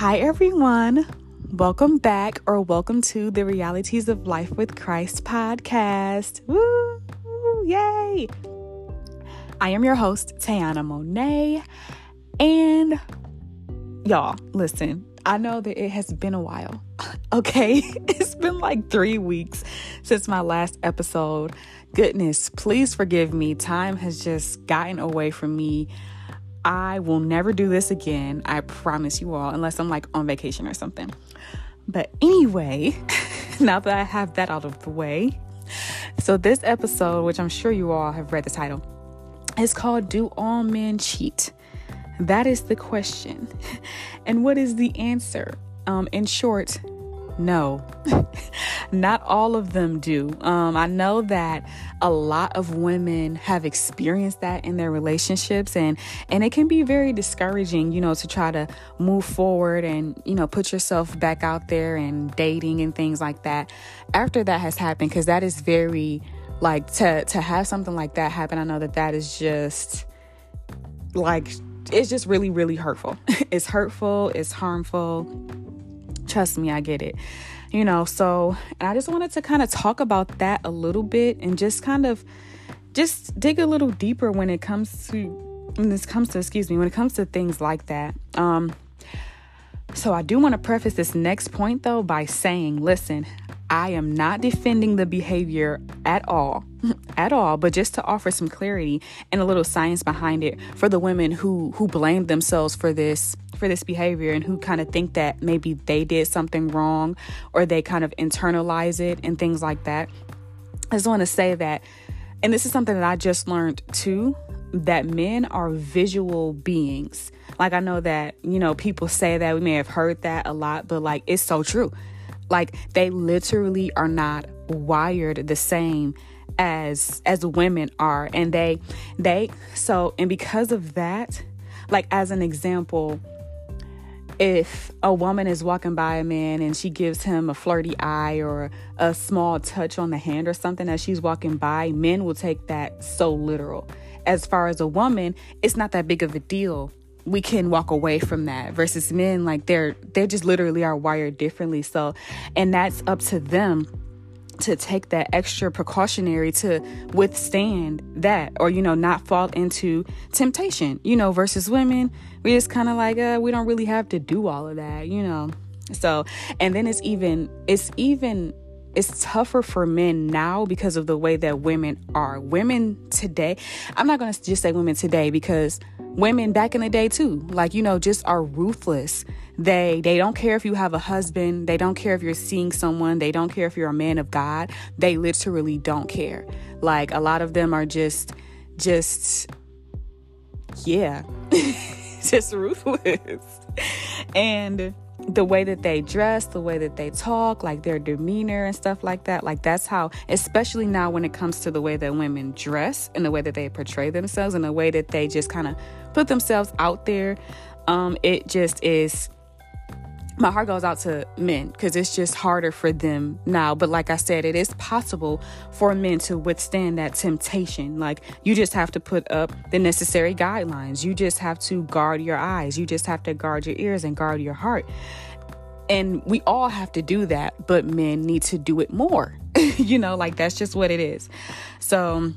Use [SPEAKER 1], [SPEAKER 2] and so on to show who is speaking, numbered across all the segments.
[SPEAKER 1] Hi, everyone. Welcome back or welcome to the Realities of Life with Christ podcast. Woo! Yay! I am your host, Tayana Monet. And y'all, listen, I know that it has been a while. Okay, it's been like three weeks since my last episode. Goodness, please forgive me. Time has just gotten away from me. I will never do this again. I promise you all, unless I'm like on vacation or something. But anyway, now that I have that out of the way, so this episode, which I'm sure you all have read the title, is called Do All Men Cheat? That is the question. And what is the answer? Um, in short, no, not all of them do. Um, I know that a lot of women have experienced that in their relationships, and and it can be very discouraging, you know, to try to move forward and you know put yourself back out there and dating and things like that after that has happened, because that is very like to to have something like that happen. I know that that is just like it's just really really hurtful. it's hurtful. It's harmful Trust me, I get it. You know, so I just wanted to kind of talk about that a little bit and just kind of just dig a little deeper when it comes to when this comes to excuse me, when it comes to things like that. Um so I do want to preface this next point though by saying, listen, I am not defending the behavior at all, at all, but just to offer some clarity and a little science behind it for the women who who blame themselves for this for this behavior and who kind of think that maybe they did something wrong or they kind of internalize it and things like that. I just want to say that and this is something that I just learned too that men are visual beings. Like I know that, you know, people say that we may have heard that a lot, but like it's so true. Like they literally are not wired the same as as women are and they they so and because of that like as an example if a woman is walking by a man and she gives him a flirty eye or a small touch on the hand or something as she's walking by, men will take that so literal. As far as a woman, it's not that big of a deal we can walk away from that versus men like they're they just literally are wired differently so and that's up to them to take that extra precautionary to withstand that or you know not fall into temptation you know versus women we just kind of like uh, we don't really have to do all of that you know so and then it's even it's even it's tougher for men now because of the way that women are. Women today, I'm not going to just say women today because women back in the day too, like you know, just are ruthless. They they don't care if you have a husband, they don't care if you're seeing someone, they don't care if you're a man of God. They literally don't care. Like a lot of them are just just yeah. just ruthless. And the way that they dress, the way that they talk, like their demeanor and stuff like that. Like that's how, especially now when it comes to the way that women dress and the way that they portray themselves and the way that they just kind of put themselves out there. Um, it just is my heart goes out to men because it's just harder for them now. But like I said, it is possible for men to withstand that temptation. Like you just have to put up the necessary guidelines. You just have to guard your eyes. You just have to guard your ears and guard your heart. And we all have to do that, but men need to do it more. you know, like that's just what it is. So,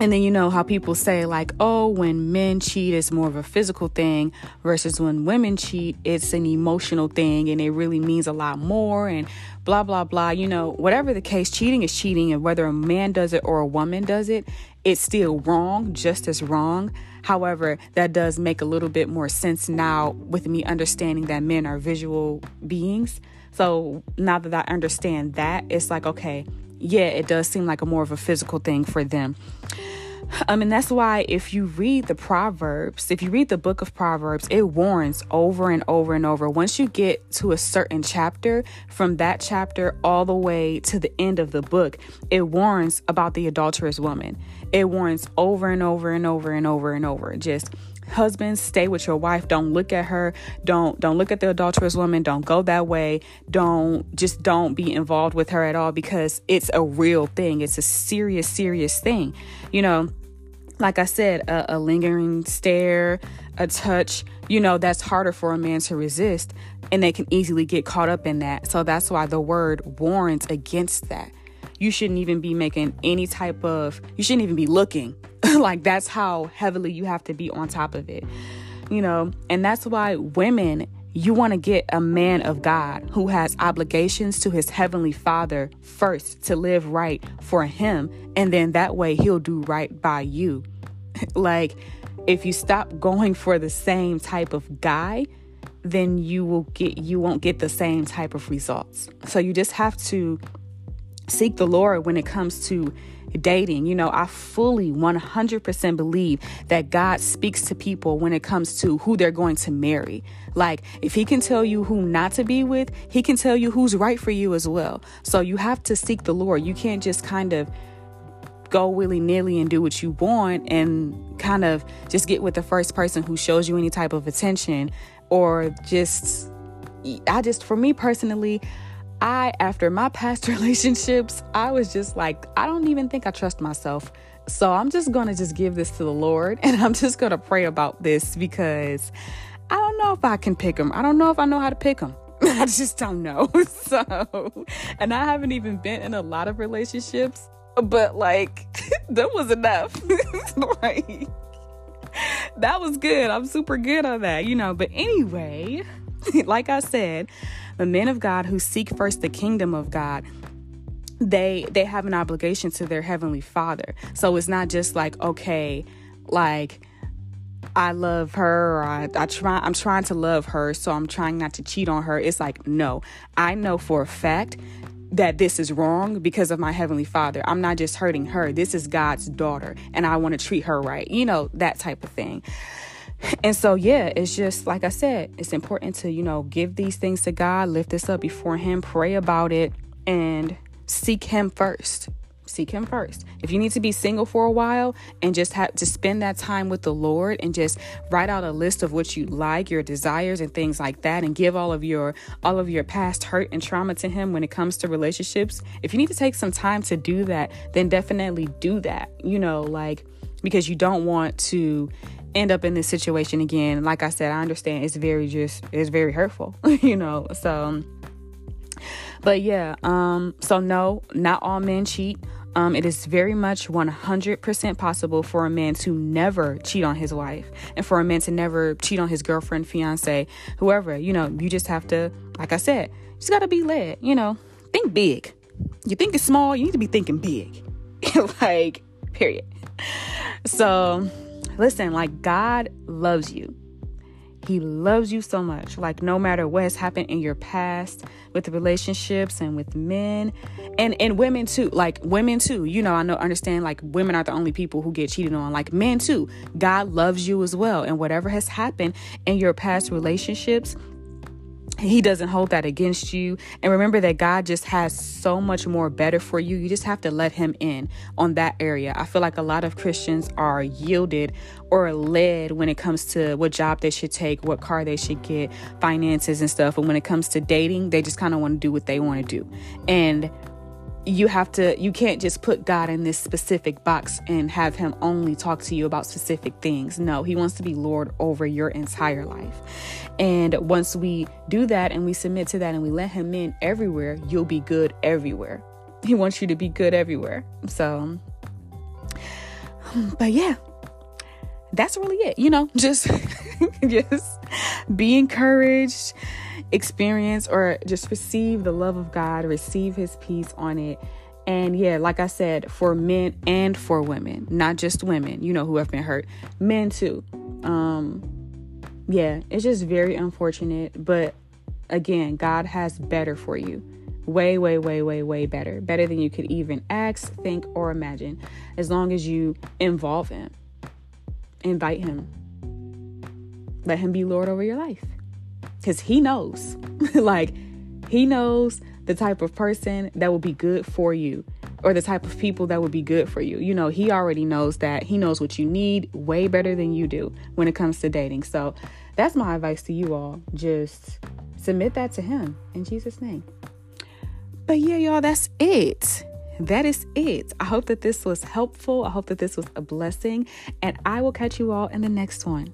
[SPEAKER 1] and then you know how people say, like, oh, when men cheat, it's more of a physical thing versus when women cheat, it's an emotional thing and it really means a lot more and blah, blah, blah. You know, whatever the case, cheating is cheating. And whether a man does it or a woman does it, it's still wrong, just as wrong. However, that does make a little bit more sense now with me understanding that men are visual beings. So now that I understand that, it's like, okay, yeah, it does seem like a more of a physical thing for them. Um, and that's why if you read the Proverbs, if you read the book of Proverbs, it warns over and over and over. Once you get to a certain chapter, from that chapter all the way to the end of the book, it warns about the adulterous woman. It warns over and over and over and over and over. Just husbands stay with your wife don't look at her don't don't look at the adulterous woman don't go that way don't just don't be involved with her at all because it's a real thing it's a serious serious thing you know like I said, a, a lingering stare, a touch, you know, that's harder for a man to resist. And they can easily get caught up in that. So that's why the word warns against that. You shouldn't even be making any type of, you shouldn't even be looking. like that's how heavily you have to be on top of it, you know. And that's why women, you want to get a man of God who has obligations to his heavenly father first to live right for him. And then that way he'll do right by you. like, if you stop going for the same type of guy, then you will get you won't get the same type of results. So you just have to seek the Lord when it comes to dating. You know, I fully 100% believe that God speaks to people when it comes to who they're going to marry. Like, if He can tell you who not to be with, He can tell you who's right for you as well. So you have to seek the Lord. You can't just kind of go willy nilly and do what you want and kind of just get with the first person who shows you any type of attention or just, I just, for me personally, I, after my past relationships, I was just like, I don't even think I trust myself. So I'm just going to just give this to the Lord and I'm just going to pray about this because I don't know if I can pick them. I don't know if I know how to pick them. I just don't know. So, and I haven't even been in a lot of relationships but like that was enough like that was good i'm super good on that you know but anyway like i said the men of god who seek first the kingdom of god they they have an obligation to their heavenly father so it's not just like okay like I love her or I, I try I'm trying to love her so I'm trying not to cheat on her. It's like no. I know for a fact that this is wrong because of my heavenly father. I'm not just hurting her. This is God's daughter and I want to treat her right. You know, that type of thing. And so, yeah, it's just like I said, it's important to, you know, give these things to God, lift this up before Him, pray about it, and seek Him first seek him first. If you need to be single for a while and just have to spend that time with the Lord and just write out a list of what you like, your desires and things like that and give all of your all of your past hurt and trauma to him when it comes to relationships. If you need to take some time to do that, then definitely do that. You know, like because you don't want to end up in this situation again. Like I said, I understand it's very just it's very hurtful, you know. So but yeah, um so no, not all men cheat. Um, it is very much 100% possible for a man to never cheat on his wife and for a man to never cheat on his girlfriend, fiance, whoever. You know, you just have to, like I said, you just got to be led. You know, think big. You think it's small, you need to be thinking big. like, period. So, listen, like, God loves you. He loves you so much. Like, no matter what has happened in your past with relationships and with men and, and women too. Like, women too. You know, I know, understand, like, women are the only people who get cheated on. Like, men too. God loves you as well. And whatever has happened in your past relationships, he doesn't hold that against you. And remember that God just has so much more better for you. You just have to let him in on that area. I feel like a lot of Christians are yielded or led when it comes to what job they should take, what car they should get, finances and stuff. And when it comes to dating, they just kind of want to do what they want to do. And you have to you can't just put God in this specific box and have him only talk to you about specific things. No, he wants to be Lord over your entire life. And once we do that and we submit to that and we let him in everywhere, you'll be good everywhere. He wants you to be good everywhere. So but yeah, that's really it. You know, just just be encouraged experience or just receive the love of God, receive His peace on it. And yeah, like I said, for men and for women, not just women, you know, who have been hurt, men too. Um, yeah, it's just very unfortunate. But again, God has better for you. Way, way, way, way, way better. Better than you could even ask, think, or imagine. As long as you involve Him, invite Him, let Him be Lord over your life because he knows like he knows the type of person that will be good for you or the type of people that would be good for you. You know, he already knows that. He knows what you need way better than you do when it comes to dating. So that's my advice to you all. Just submit that to him in Jesus' name. But yeah, y'all, that's it. That is it. I hope that this was helpful. I hope that this was a blessing, and I will catch you all in the next one.